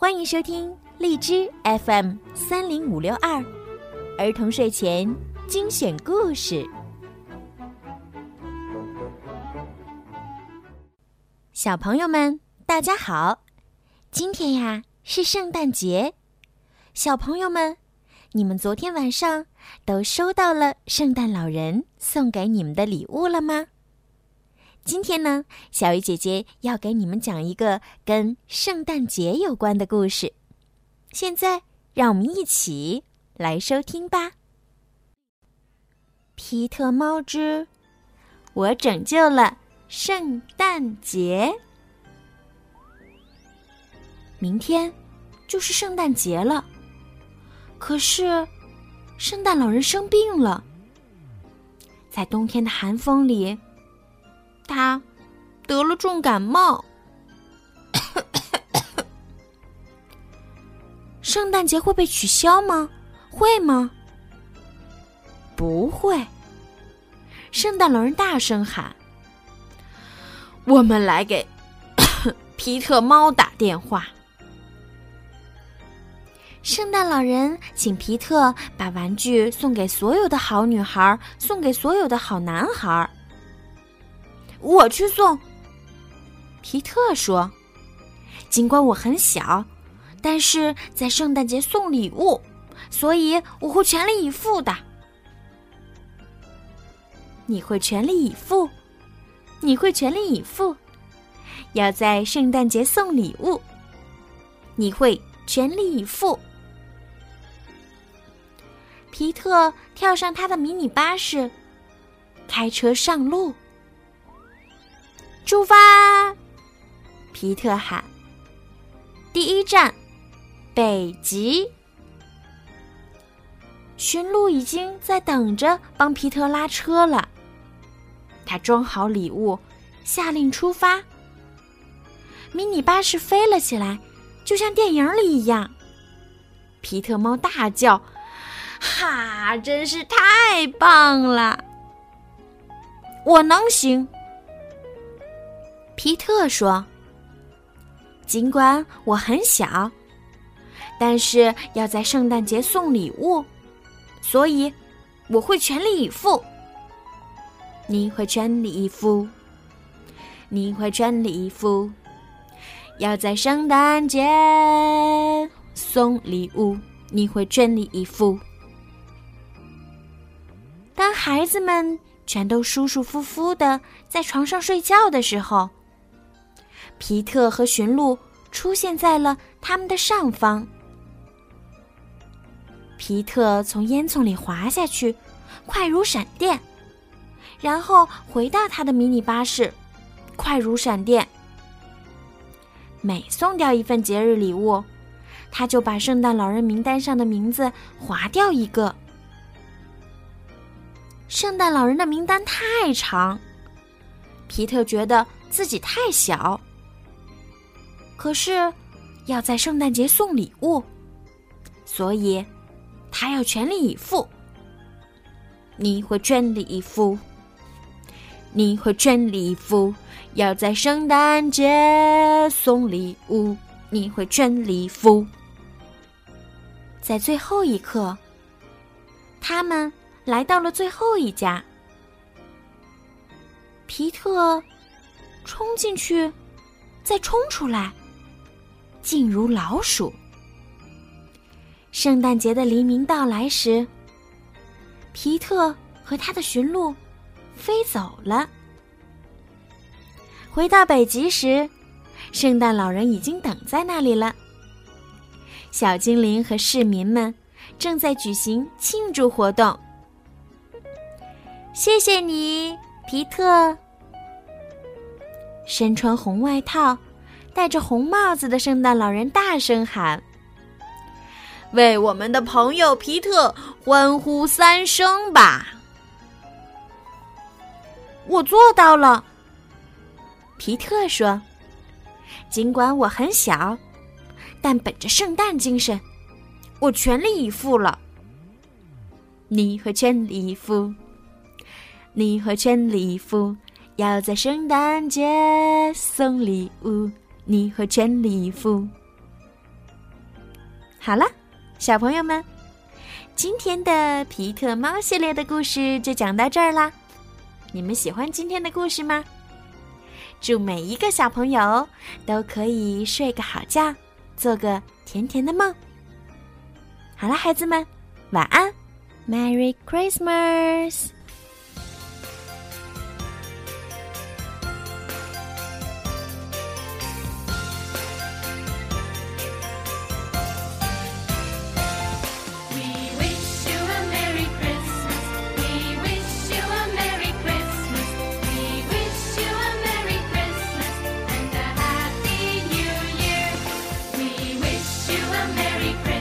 欢迎收听荔枝 FM 三零五六二儿童睡前精选故事。小朋友们，大家好！今天呀是圣诞节，小朋友们，你们昨天晚上都收到了圣诞老人送给你们的礼物了吗？今天呢，小鱼姐姐要给你们讲一个跟圣诞节有关的故事。现在，让我们一起来收听吧。《皮特猫之我拯救了圣诞节》。明天就是圣诞节了，可是圣诞老人生病了，在冬天的寒风里。他得了重感冒。圣诞节会被取消吗？会吗？不会。圣诞老人大声喊：“我们来给 皮特猫打电话。”圣诞老人请皮特把玩具送给所有的好女孩，送给所有的好男孩。我去送。皮特说：“尽管我很小，但是在圣诞节送礼物，所以我会全力以赴的。”你会全力以赴？你会全力以赴？要在圣诞节送礼物？你会全力以赴？皮特跳上他的迷你巴士，开车上路。出发！皮特喊。第一站，北极。驯鹿已经在等着帮皮特拉车了。他装好礼物，下令出发。迷你巴士飞了起来，就像电影里一样。皮特猫大叫：“哈，真是太棒了！我能行。”皮特说：“尽管我很小，但是要在圣诞节送礼物，所以我会全力以赴。你会全力以赴，你会全力以赴，要在圣诞节送礼物，你会全力以赴。当孩子们全都舒舒服服的在床上睡觉的时候。”皮特和驯鹿出现在了他们的上方。皮特从烟囱里滑下去，快如闪电，然后回到他的迷你巴士，快如闪电。每送掉一份节日礼物，他就把圣诞老人名单上的名字划掉一个。圣诞老人的名单太长，皮特觉得自己太小。可是，要在圣诞节送礼物，所以他要全力以赴。你会全力以赴，你会全力以赴，要在圣诞节送礼物，你会全力以赴。在最后一刻，他们来到了最后一家。皮特冲进去，再冲出来。静如老鼠。圣诞节的黎明到来时，皮特和他的驯鹿飞走了。回到北极时，圣诞老人已经等在那里了。小精灵和市民们正在举行庆祝活动。谢谢你，皮特。身穿红外套。戴着红帽子的圣诞老人大声喊：“为我们的朋友皮特欢呼三声吧！”我做到了，皮特说：“尽管我很小，但本着圣诞精神，我全力以赴了。你会全力以赴，你会全力以赴，要在圣诞节送礼物。”你会全力以赴。好了，小朋友们，今天的皮特猫系列的故事就讲到这儿啦。你们喜欢今天的故事吗？祝每一个小朋友都可以睡个好觉，做个甜甜的梦。好了，孩子们，晚安，Merry Christmas。a Merry Christmas.